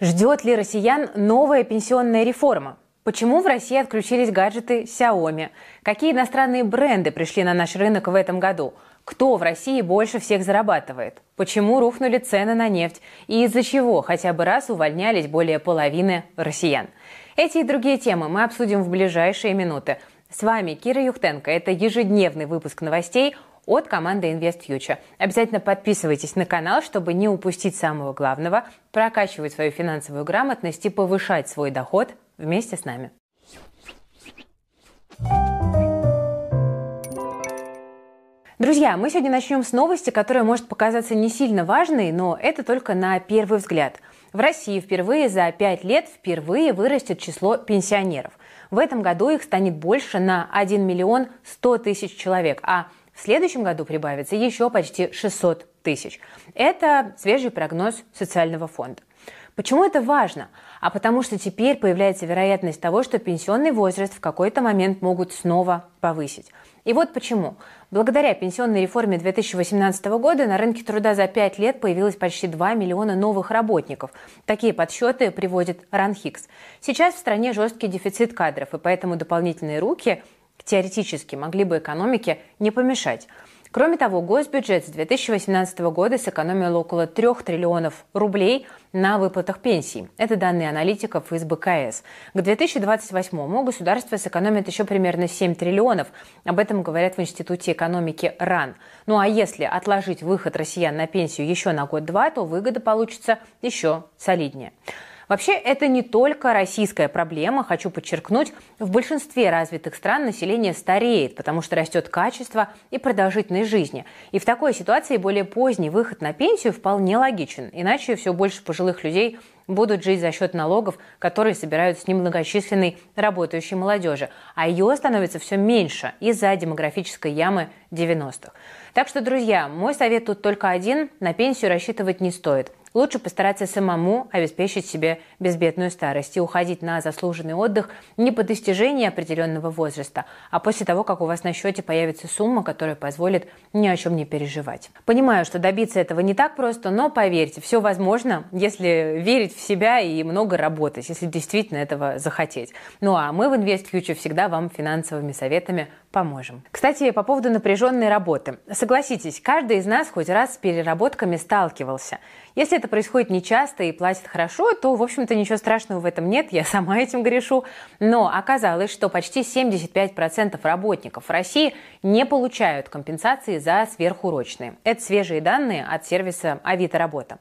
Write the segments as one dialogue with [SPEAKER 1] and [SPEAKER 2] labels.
[SPEAKER 1] Ждет ли россиян новая пенсионная реформа? Почему в России отключились гаджеты Xiaomi? Какие иностранные бренды пришли на наш рынок в этом году? Кто в России больше всех зарабатывает? Почему рухнули цены на нефть? И из-за чего хотя бы раз увольнялись более половины россиян? Эти и другие темы мы обсудим в ближайшие минуты. С вами Кира Юхтенко. Это ежедневный выпуск новостей от команды InvestFuture. Обязательно подписывайтесь на канал, чтобы не упустить самого главного, прокачивать свою финансовую грамотность и повышать свой доход вместе с нами. Друзья, мы сегодня начнем с новости, которая может показаться не сильно важной, но это только на первый взгляд. В России впервые за пять лет впервые вырастет число пенсионеров. В этом году их станет больше на 1 миллион 100 тысяч человек, а в следующем году прибавится еще почти 600 тысяч. Это свежий прогноз социального фонда. Почему это важно? А потому что теперь появляется вероятность того, что пенсионный возраст в какой-то момент могут снова повысить. И вот почему. Благодаря пенсионной реформе 2018 года на рынке труда за 5 лет появилось почти 2 миллиона новых работников. Такие подсчеты приводит Ранхикс. Сейчас в стране жесткий дефицит кадров, и поэтому дополнительные руки теоретически могли бы экономике не помешать. Кроме того, госбюджет с 2018 года сэкономил около 3 триллионов рублей на выплатах пенсий. Это данные аналитиков из БКС. К 2028 государство сэкономит еще примерно 7 триллионов. Об этом говорят в Институте экономики РАН. Ну а если отложить выход россиян на пенсию еще на год-два, то выгода получится еще солиднее. Вообще, это не только российская проблема, хочу подчеркнуть. В большинстве развитых стран население стареет, потому что растет качество и продолжительность жизни. И в такой ситуации более поздний выход на пенсию вполне логичен, иначе все больше пожилых людей будут жить за счет налогов, которые собирают с немногочисленной работающей молодежи, а ее становится все меньше из-за демографической ямы 90-х. Так что, друзья, мой совет тут только один – на пенсию рассчитывать не стоит – Лучше постараться самому обеспечить себе безбедную старость и уходить на заслуженный отдых не по достижении определенного возраста, а после того, как у вас на счете появится сумма, которая позволит ни о чем не переживать. Понимаю, что добиться этого не так просто, но поверьте, все возможно, если верить в себя и много работать, если действительно этого захотеть. Ну а мы в InvestFuture всегда вам финансовыми советами поможем. Кстати, по поводу напряженной работы. Согласитесь, каждый из нас хоть раз с переработками сталкивался. Если это происходит нечасто и платят хорошо, то, в общем-то, ничего страшного в этом нет, я сама этим грешу. Но оказалось, что почти 75% работников России не получают компенсации за сверхурочные. Это свежие данные от сервиса Авито Работа.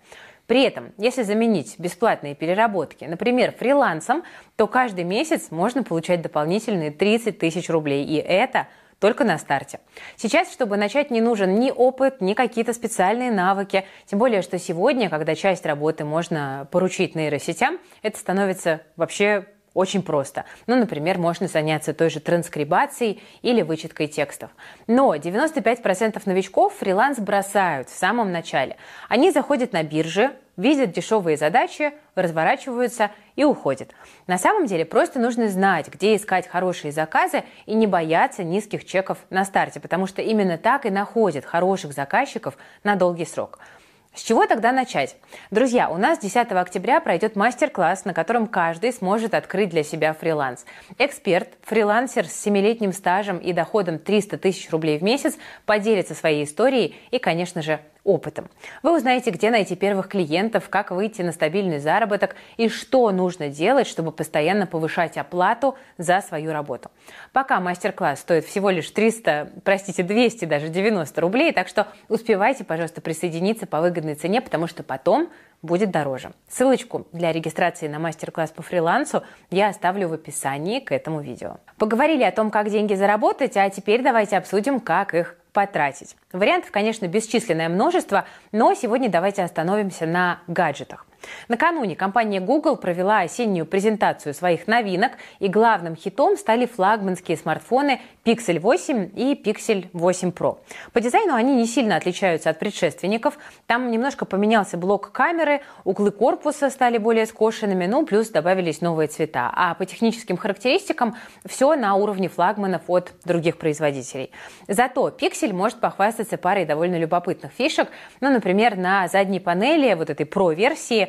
[SPEAKER 1] При этом, если заменить бесплатные переработки, например, фрилансом, то каждый месяц можно получать дополнительные 30 тысяч рублей. И это только на старте. Сейчас, чтобы начать, не нужен ни опыт, ни какие-то специальные навыки. Тем более, что сегодня, когда часть работы можно поручить нейросетям, это становится вообще очень просто. Ну, например, можно заняться той же транскрибацией или вычеткой текстов. Но 95% новичков фриланс бросают в самом начале. Они заходят на биржи, видят дешевые задачи, разворачиваются и уходят. На самом деле просто нужно знать, где искать хорошие заказы и не бояться низких чеков на старте, потому что именно так и находят хороших заказчиков на долгий срок. С чего тогда начать? Друзья, у нас 10 октября пройдет мастер-класс, на котором каждый сможет открыть для себя фриланс. Эксперт, фрилансер с 7-летним стажем и доходом 300 тысяч рублей в месяц поделится своей историей и, конечно же, опытом. Вы узнаете, где найти первых клиентов, как выйти на стабильный заработок и что нужно делать, чтобы постоянно повышать оплату за свою работу. Пока мастер-класс стоит всего лишь 300, простите, 200, даже 90 рублей, так что успевайте, пожалуйста, присоединиться по выгодной цене, потому что потом будет дороже. Ссылочку для регистрации на мастер-класс по фрилансу я оставлю в описании к этому видео. Поговорили о том, как деньги заработать, а теперь давайте обсудим, как их потратить. Вариантов, конечно, бесчисленное множество, но сегодня давайте остановимся на гаджетах. Накануне компания Google провела осеннюю презентацию своих новинок, и главным хитом стали флагманские смартфоны Pixel 8 и Pixel 8 Pro. По дизайну они не сильно отличаются от предшественников. Там немножко поменялся блок камеры, углы корпуса стали более скошенными, ну плюс добавились новые цвета. А по техническим характеристикам все на уровне флагманов от других производителей. Зато Pixel может похвастаться парой довольно любопытных фишек. Ну, например, на задней панели вот этой Pro-версии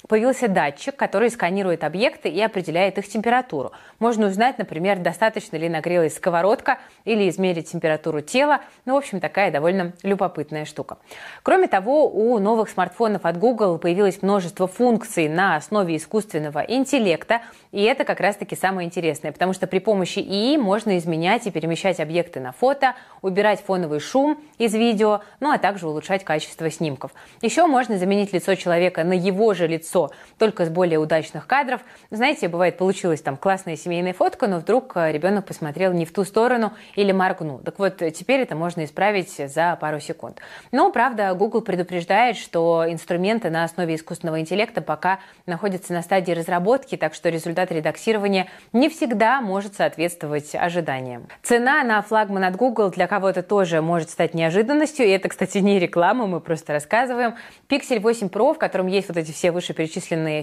[SPEAKER 1] появился датчик, который сканирует объекты и определяет их температуру. Можно узнать, например, достаточно ли нагрелась сковородка или измерить температуру тела. Ну, в общем, такая довольно любопытная штука. Кроме того, у новых смартфонов от Google появилось множество функций на основе искусственного интеллекта. И это как раз-таки самое интересное, потому что при помощи ИИ можно изменять и перемещать объекты на фото, убирать фоновый шум из видео, ну а также улучшать качество снимков. Еще можно заменить лицо человека на его же лицо, только с более удачных кадров. Знаете, бывает, получилась там классная семейная фотка, но вдруг э, ребенок посмотрел не в ту сторону или моргнул. Так вот, теперь это можно исправить за пару секунд. Но, правда, Google предупреждает, что инструменты на основе искусственного интеллекта пока находятся на стадии разработки, так что результат редактирования не всегда может соответствовать ожиданиям. Цена на флагман от Google для кого-то тоже может стать неожиданностью, и это, кстати, не реклама, мы просто рассказываем. Pixel 8 Pro, в котором есть вот эти все вышеперечисленные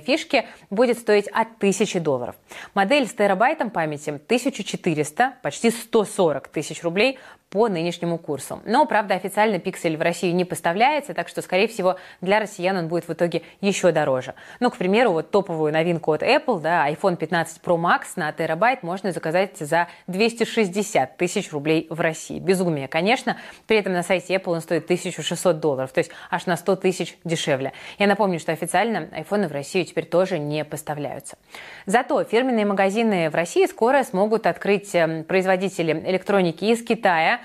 [SPEAKER 1] фишки, будет стоить от 1000 долларов. Модель с терабайтом памяти 1400, почти 140 тысяч рублей по нынешнему курсу. Но, правда, официально Pixel в Россию не поставляется, так что, скорее всего, для россиян он будет в итоге еще дороже. Ну, к примеру, вот топовую новинку от Apple, да, iPhone 15 Pro Max на терабайт можно заказать за 260 тысяч рублей в России. Безумие, конечно. При этом на сайте Apple он стоит 1600 долларов, то есть аж на 100 тысяч дешевле. Я напомню, что официально iPhone в Россию теперь тоже не поставляются. Зато фирменные магазины в России скоро смогут открыть эм, производители электроники из Китая,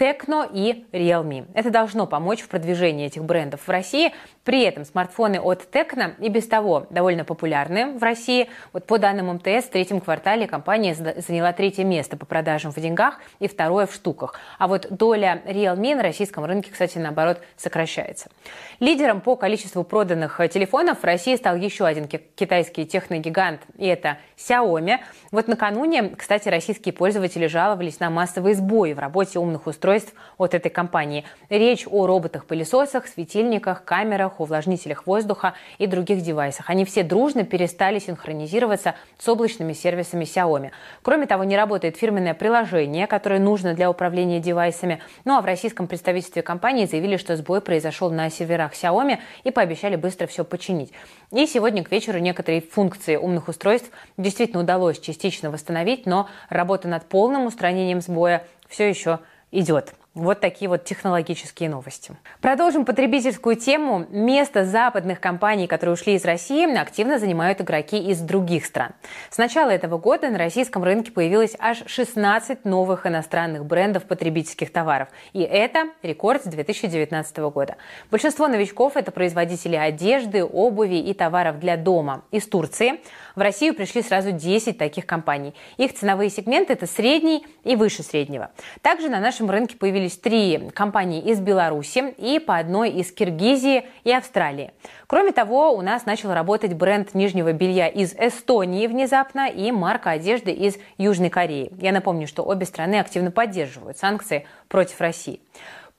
[SPEAKER 1] Tecno и Realme. Это должно помочь в продвижении этих брендов в России. При этом смартфоны от Tecno и без того довольно популярны в России. Вот по данным МТС, в третьем квартале компания заняла третье место по продажам в деньгах и второе в штуках. А вот доля Realme на российском рынке, кстати, наоборот, сокращается. Лидером по количеству проданных телефонов в России стал еще один китайский техногигант, и это Xiaomi. Вот накануне, кстати, российские пользователи жаловались на массовые сбои в работе умных устройств устройств от этой компании. Речь о роботах-пылесосах, светильниках, камерах, увлажнителях воздуха и других девайсах. Они все дружно перестали синхронизироваться с облачными сервисами Xiaomi. Кроме того, не работает фирменное приложение, которое нужно для управления девайсами. Ну а в российском представительстве компании заявили, что сбой произошел на серверах Xiaomi и пообещали быстро все починить. И сегодня к вечеру некоторые функции умных устройств действительно удалось частично восстановить, но работа над полным устранением сбоя все еще идет. Вот такие вот технологические новости. Продолжим потребительскую тему. Место западных компаний, которые ушли из России, активно занимают игроки из других стран. С начала этого года на российском рынке появилось аж 16 новых иностранных брендов потребительских товаров. И это рекорд с 2019 года. Большинство новичков – это производители одежды, обуви и товаров для дома из Турции. В Россию пришли сразу 10 таких компаний. Их ценовые сегменты – это средний и выше среднего. Также на нашем рынке появились появились три компании из Беларуси и по одной из Киргизии и Австралии. Кроме того, у нас начал работать бренд нижнего белья из Эстонии внезапно и марка одежды из Южной Кореи. Я напомню, что обе страны активно поддерживают санкции против России.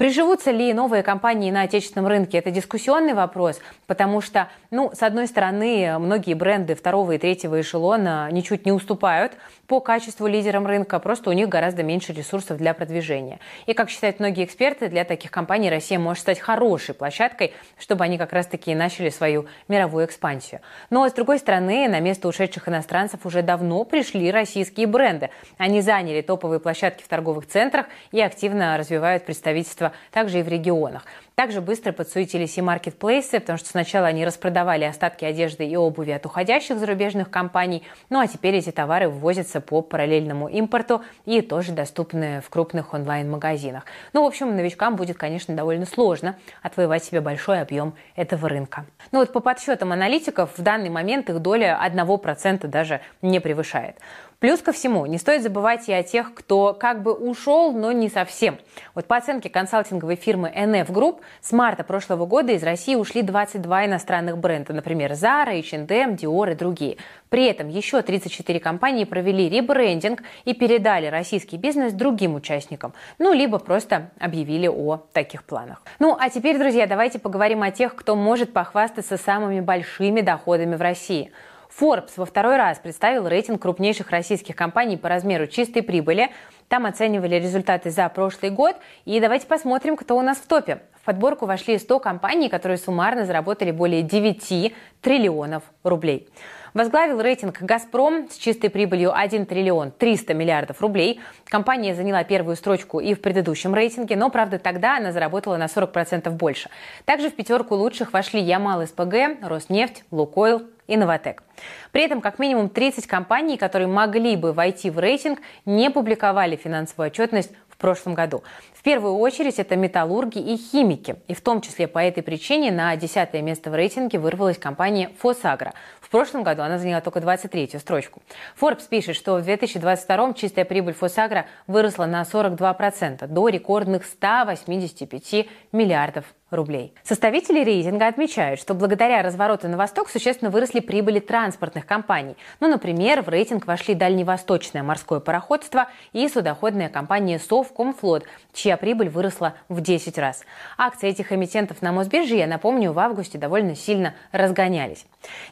[SPEAKER 1] Приживутся ли новые компании на отечественном рынке? Это дискуссионный вопрос, потому что, ну, с одной стороны, многие бренды второго и третьего эшелона ничуть не уступают по качеству лидерам рынка, просто у них гораздо меньше ресурсов для продвижения. И, как считают многие эксперты, для таких компаний Россия может стать хорошей площадкой, чтобы они как раз-таки начали свою мировую экспансию. Но, с другой стороны, на место ушедших иностранцев уже давно пришли российские бренды. Они заняли топовые площадки в торговых центрах и активно развивают представительство также и в регионах. Также быстро подсуетились и маркетплейсы, потому что сначала они распродавали остатки одежды и обуви от уходящих зарубежных компаний, ну а теперь эти товары ввозятся по параллельному импорту и тоже доступны в крупных онлайн-магазинах. Ну, в общем, новичкам будет, конечно, довольно сложно отвоевать себе большой объем этого рынка. Ну вот по подсчетам аналитиков, в данный момент их доля 1% даже не превышает. Плюс ко всему, не стоит забывать и о тех, кто как бы ушел, но не совсем. Вот по оценке консалтинговой фирмы NF Group, с марта прошлого года из России ушли 22 иностранных бренда, например, Zara, H&M, Dior и другие. При этом еще 34 компании провели ребрендинг и передали российский бизнес другим участникам, ну, либо просто объявили о таких планах. Ну, а теперь, друзья, давайте поговорим о тех, кто может похвастаться самыми большими доходами в России – Forbes во второй раз представил рейтинг крупнейших российских компаний по размеру чистой прибыли. Там оценивали результаты за прошлый год. И давайте посмотрим, кто у нас в топе. В подборку вошли 100 компаний, которые суммарно заработали более 9 триллионов рублей. Возглавил рейтинг «Газпром» с чистой прибылью 1 триллион 300 миллиардов рублей. Компания заняла первую строчку и в предыдущем рейтинге, но, правда, тогда она заработала на 40% больше. Также в пятерку лучших вошли Ямал СПГ, Роснефть, Лукойл и Новотек. При этом как минимум 30 компаний, которые могли бы войти в рейтинг, не публиковали финансовую отчетность прошлом году. В первую очередь это металлурги и химики. И в том числе по этой причине на десятое место в рейтинге вырвалась компания «Фосагро». В прошлом году она заняла только 23-ю строчку. Forbes пишет, что в 2022 чистая прибыль «Фосагро» выросла на 42% до рекордных 185 миллиардов рублей. Составители рейтинга отмечают, что благодаря развороту на восток существенно выросли прибыли транспортных компаний. Ну, например, в рейтинг вошли дальневосточное морское пароходство и судоходная компания Совкомфлот, чья прибыль выросла в 10 раз. Акции этих эмитентов на Мосбирже, я напомню, в августе довольно сильно разгонялись.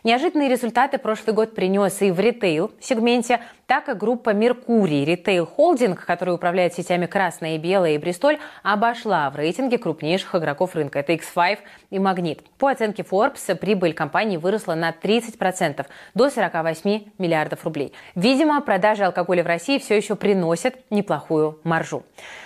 [SPEAKER 1] Неожиданные результаты прошлый год принес и в ритейл-сегменте, так и группа «Меркурий» ритейл холдинг, который управляет сетями «Красная» и «Белая» и «Бристоль», обошла в рейтинге крупнейших игроков рынка. Это X5 и «Магнит». По оценке Forbes, прибыль компании выросла на 30% до 48 миллиардов рублей. Видимо, продажи алкоголя в России все еще приносят неплохую маржу.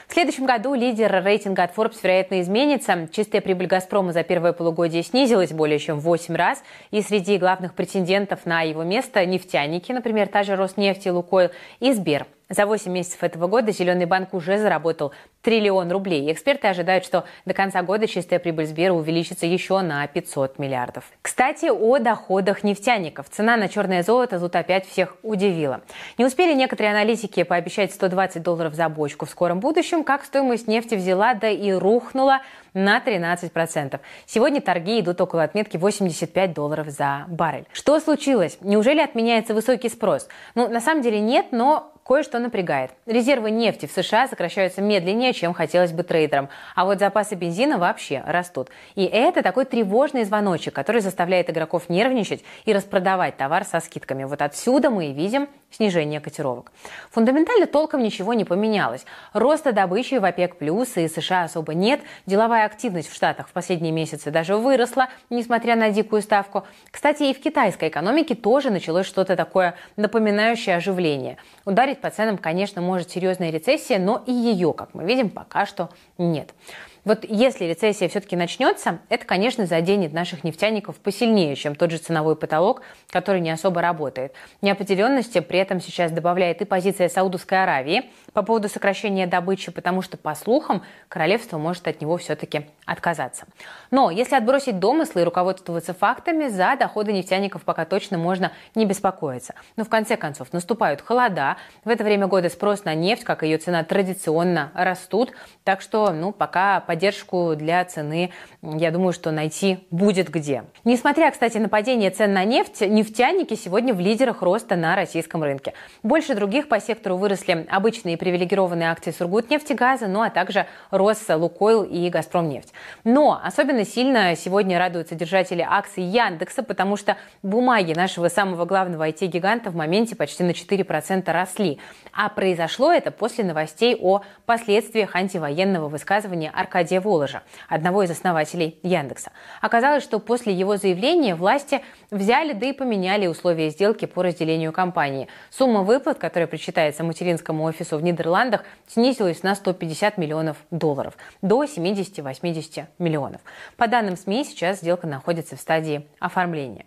[SPEAKER 1] В следующем году лидер рейтинга от Forbes, вероятно, изменится. Чистая прибыль «Газпрома» за первое полугодие снизилась более чем в 8 раз. И среди главных претендентов на его место нефтяники, например, та же Роснефть Лукойл и Сбер. За 8 месяцев этого года «Зеленый банк» уже заработал триллион рублей. Эксперты ожидают, что до конца года чистая прибыль Сбера увеличится еще на 500 миллиардов. Кстати, о доходах нефтяников. Цена на черное золото тут опять всех удивила. Не успели некоторые аналитики пообещать 120 долларов за бочку в скором будущем, как стоимость нефти взяла, да и рухнула на 13%. Сегодня торги идут около отметки 85 долларов за баррель. Что случилось? Неужели отменяется высокий спрос? Ну, на самом деле нет, но кое-что напрягает. Резервы нефти в США сокращаются медленнее, чем хотелось бы трейдерам, а вот запасы бензина вообще растут. И это такой тревожный звоночек, который заставляет игроков нервничать и распродавать товар со скидками. Вот отсюда мы и видим снижение котировок. Фундаментально толком ничего не поменялось. Роста добычи в ОПЕК+, плюс и США особо нет. Деловая активность в Штатах в последние месяцы даже выросла, несмотря на дикую ставку. Кстати, и в китайской экономике тоже началось что-то такое напоминающее оживление. Ударить Ударить по ценам, конечно, может серьезная рецессия, но и ее, как мы видим, пока что нет. Вот если рецессия все-таки начнется, это, конечно, заденет наших нефтяников посильнее, чем тот же ценовой потолок, который не особо работает. Неопределенности при этом сейчас добавляет и позиция Саудовской Аравии по поводу сокращения добычи, потому что, по слухам, королевство может от него все-таки отказаться. Но если отбросить домыслы и руководствоваться фактами, за доходы нефтяников пока точно можно не беспокоиться. Но в конце концов наступают холода, в это время года спрос на нефть, как ее цена, традиционно растут, так что ну, пока поддержку для цены, я думаю, что найти будет где. Несмотря, кстати, на падение цен на нефть, нефтяники сегодня в лидерах роста на российском рынке. Больше других по сектору выросли обычные привилегированные акции Сургутнефтегаза, ну а также рос Лукойл и Газпромнефть. Но особенно сильно сегодня радуются держатели акций Яндекса, потому что бумаги нашего самого главного IT-гиганта в моменте почти на 4% росли. А произошло это после новостей о последствиях антивоенного высказывания Аркадия Аркадия Воложа, одного из основателей Яндекса. Оказалось, что после его заявления власти взяли да и поменяли условия сделки по разделению компании. Сумма выплат, которая причитается материнскому офису в Нидерландах, снизилась на 150 миллионов долларов до 70-80 миллионов. По данным СМИ, сейчас сделка находится в стадии оформления.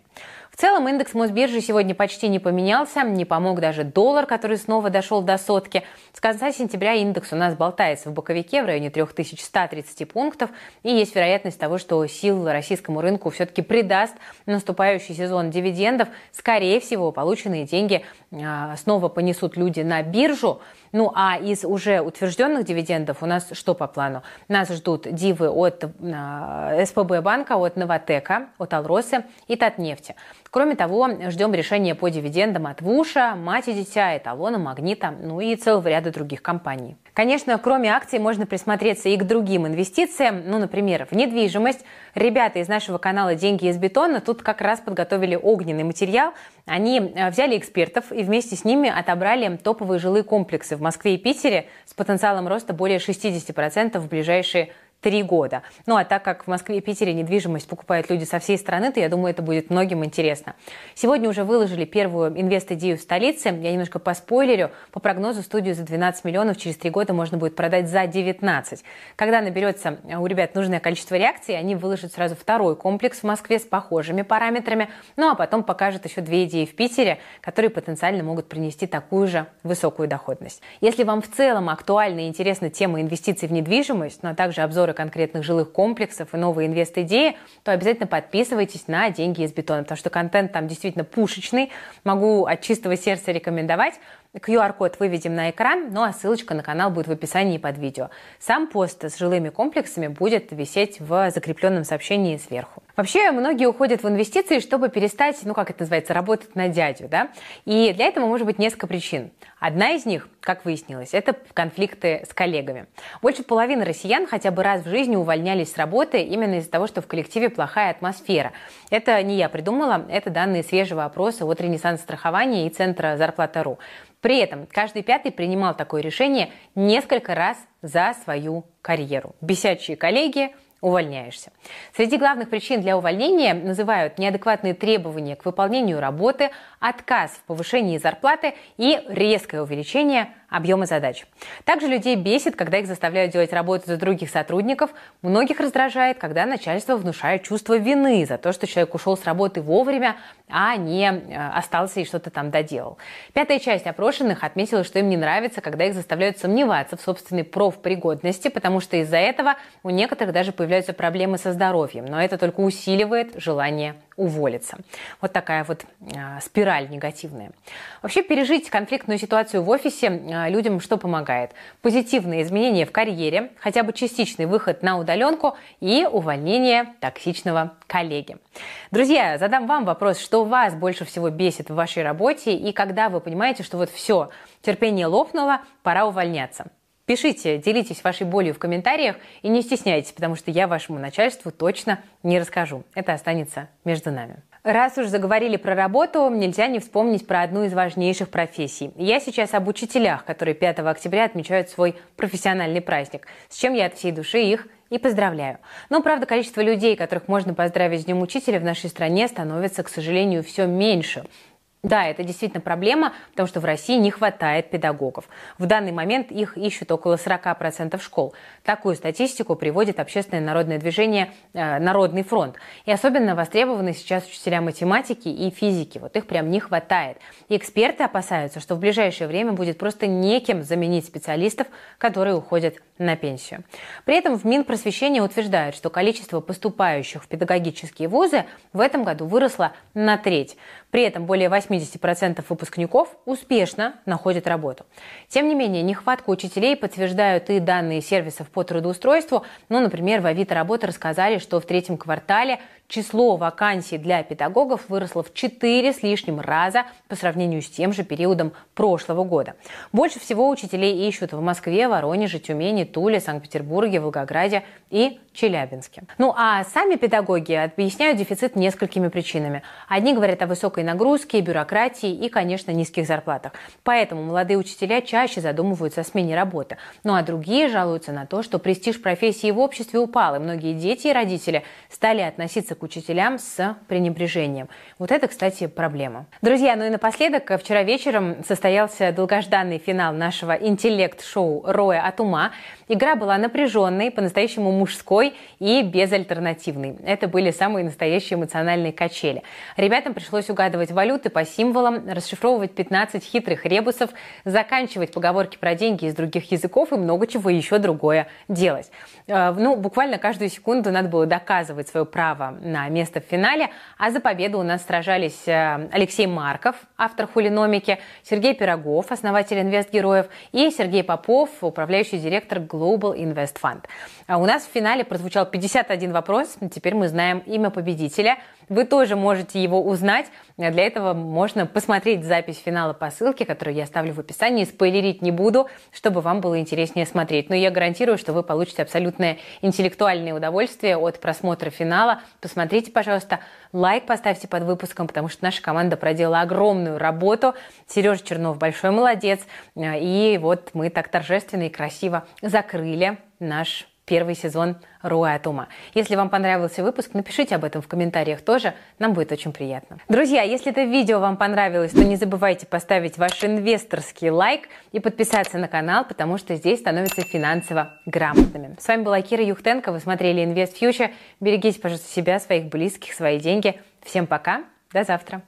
[SPEAKER 1] В целом индекс Мосбиржи сегодня почти не поменялся, не помог даже доллар, который снова дошел до сотки. С конца сентября индекс у нас болтается в боковике в районе 3130 пунктов, и есть вероятность того, что сил российскому рынку все-таки придаст наступающий сезон дивидендов. Скорее всего, полученные деньги а, снова понесут люди на биржу. Ну а из уже утвержденных дивидендов у нас что по плану? Нас ждут дивы от э, СПБ банка, от Новотека, от Алросы и Татнефти. Кроме того, ждем решения по дивидендам от ВУШа, Мать и Дитя, Эталона, Магнита, ну и целого ряда других компаний. Конечно, кроме акций можно присмотреться и к другим инвестициям, ну, например, в недвижимость. Ребята из нашего канала «Деньги из бетона» тут как раз подготовили огненный материал. Они э, взяли экспертов и вместе с ними отобрали топовые жилые комплексы в Москве и Питере с потенциалом роста более 60% в ближайшие три года. Ну а так как в Москве и Питере недвижимость покупают люди со всей страны, то я думаю, это будет многим интересно. Сегодня уже выложили первую инвест-идею в столице. Я немножко поспойлерю. По прогнозу студию за 12 миллионов через три года можно будет продать за 19. Когда наберется у ребят нужное количество реакций, они выложат сразу второй комплекс в Москве с похожими параметрами. Ну а потом покажут еще две идеи в Питере, которые потенциально могут принести такую же высокую доходность. Если вам в целом актуальна и интересна тема инвестиций в недвижимость, ну а также обзоры конкретных жилых комплексов и новые инвест-идеи, то обязательно подписывайтесь на «Деньги из бетона», потому что контент там действительно пушечный. Могу от чистого сердца рекомендовать. QR-код выведем на экран, ну а ссылочка на канал будет в описании под видео. Сам пост с жилыми комплексами будет висеть в закрепленном сообщении сверху. Вообще, многие уходят в инвестиции, чтобы перестать, ну как это называется, работать на дядю, да? И для этого может быть несколько причин. Одна из них, как выяснилось, это конфликты с коллегами. Больше половины россиян хотя бы раз в жизни увольнялись с работы именно из-за того, что в коллективе плохая атмосфера. Это не я придумала, это данные свежего опроса от Ренессанс страхования и Центра зарплата.ру. При этом каждый пятый принимал такое решение несколько раз за свою карьеру. Бесячие коллеги, увольняешься. Среди главных причин для увольнения называют неадекватные требования к выполнению работы, отказ в повышении зарплаты и резкое увеличение объема задач. Также людей бесит, когда их заставляют делать работу за других сотрудников. Многих раздражает, когда начальство внушает чувство вины за то, что человек ушел с работы вовремя, а не э, остался и что-то там доделал. Пятая часть опрошенных отметила, что им не нравится, когда их заставляют сомневаться в собственной профпригодности, потому что из-за этого у некоторых даже появляются проблемы со здоровьем. Но это только усиливает желание уволиться. Вот такая вот э, спираль негативная. Вообще пережить конфликтную ситуацию в офисе э, людям что помогает? Позитивные изменения в карьере, хотя бы частичный выход на удаленку и увольнение токсичного коллеги. Друзья, задам вам вопрос, что вас больше всего бесит в вашей работе и когда вы понимаете, что вот все, терпение лопнуло, пора увольняться. Пишите, делитесь вашей болью в комментариях и не стесняйтесь, потому что я вашему начальству точно не расскажу. Это останется между нами. Раз уж заговорили про работу, нельзя не вспомнить про одну из важнейших профессий. Я сейчас об учителях, которые 5 октября отмечают свой профессиональный праздник, с чем я от всей души их и поздравляю. Но, правда, количество людей, которых можно поздравить с Днем Учителя в нашей стране становится, к сожалению, все меньше. Да, это действительно проблема, потому что в России не хватает педагогов. В данный момент их ищут около 40% школ. Такую статистику приводит общественное народное движение э, «Народный фронт». И особенно востребованы сейчас учителя математики и физики. Вот их прям не хватает. И эксперты опасаются, что в ближайшее время будет просто некем заменить специалистов, которые уходят на пенсию. При этом в Минпросвещении утверждают, что количество поступающих в педагогические вузы в этом году выросло на треть. При этом более 80% выпускников успешно находят работу. Тем не менее, нехватку учителей подтверждают и данные сервисов по трудоустройству. Ну, например, в Авито работы рассказали, что в третьем квартале число вакансий для педагогов выросло в 4 с лишним раза по сравнению с тем же периодом прошлого года. Больше всего учителей ищут в Москве, Воронеже, Тюмени, Туле, Санкт-Петербурге, Волгограде и Челябинске. Ну а сами педагоги объясняют дефицит несколькими причинами. Одни говорят о высокой нагрузке, бюрократии и, конечно, низких зарплатах. Поэтому молодые учителя чаще задумываются о смене работы. Ну а другие жалуются на то, что престиж профессии в обществе упал, и многие дети и родители стали относиться к учителям с пренебрежением. Вот это, кстати, проблема. Друзья, ну и напоследок, вчера вечером состоялся долгожданный финал нашего интеллект-шоу «Роя от ума». Игра была напряженной, по-настоящему мужской и безальтернативной. Это были самые настоящие эмоциональные качели. Ребятам пришлось угадывать валюты по символам, расшифровывать 15 хитрых ребусов, заканчивать поговорки про деньги из других языков и много чего еще другое делать. Э, ну, буквально каждую секунду надо было доказывать свое право на место в финале, а за победу у нас сражались э, Алексей Марков, автор хулиномики, Сергей Пирогов, основатель инвестгероев, и Сергей Попов, управляющий директор Global Invest Fund. А у нас в финале прозвучал 51 вопрос. Теперь мы знаем имя победителя. Вы тоже можете его узнать. Для этого можно посмотреть запись финала по ссылке, которую я оставлю в описании. Спойлерить не буду, чтобы вам было интереснее смотреть. Но я гарантирую, что вы получите абсолютное интеллектуальное удовольствие от просмотра финала. Посмотрите, пожалуйста, лайк поставьте под выпуском, потому что наша команда проделала огромную работу. Сережа Чернов большой молодец. И вот мы так торжественно и красиво закрыли наш первый сезон «Руа от ума». Если вам понравился выпуск, напишите об этом в комментариях тоже, нам будет очень приятно. Друзья, если это видео вам понравилось, то не забывайте поставить ваш инвесторский лайк и подписаться на канал, потому что здесь становятся финансово грамотными. С вами была Кира Юхтенко, вы смотрели Invest Future. Берегите, пожалуйста, себя, своих близких, свои деньги. Всем пока, до завтра.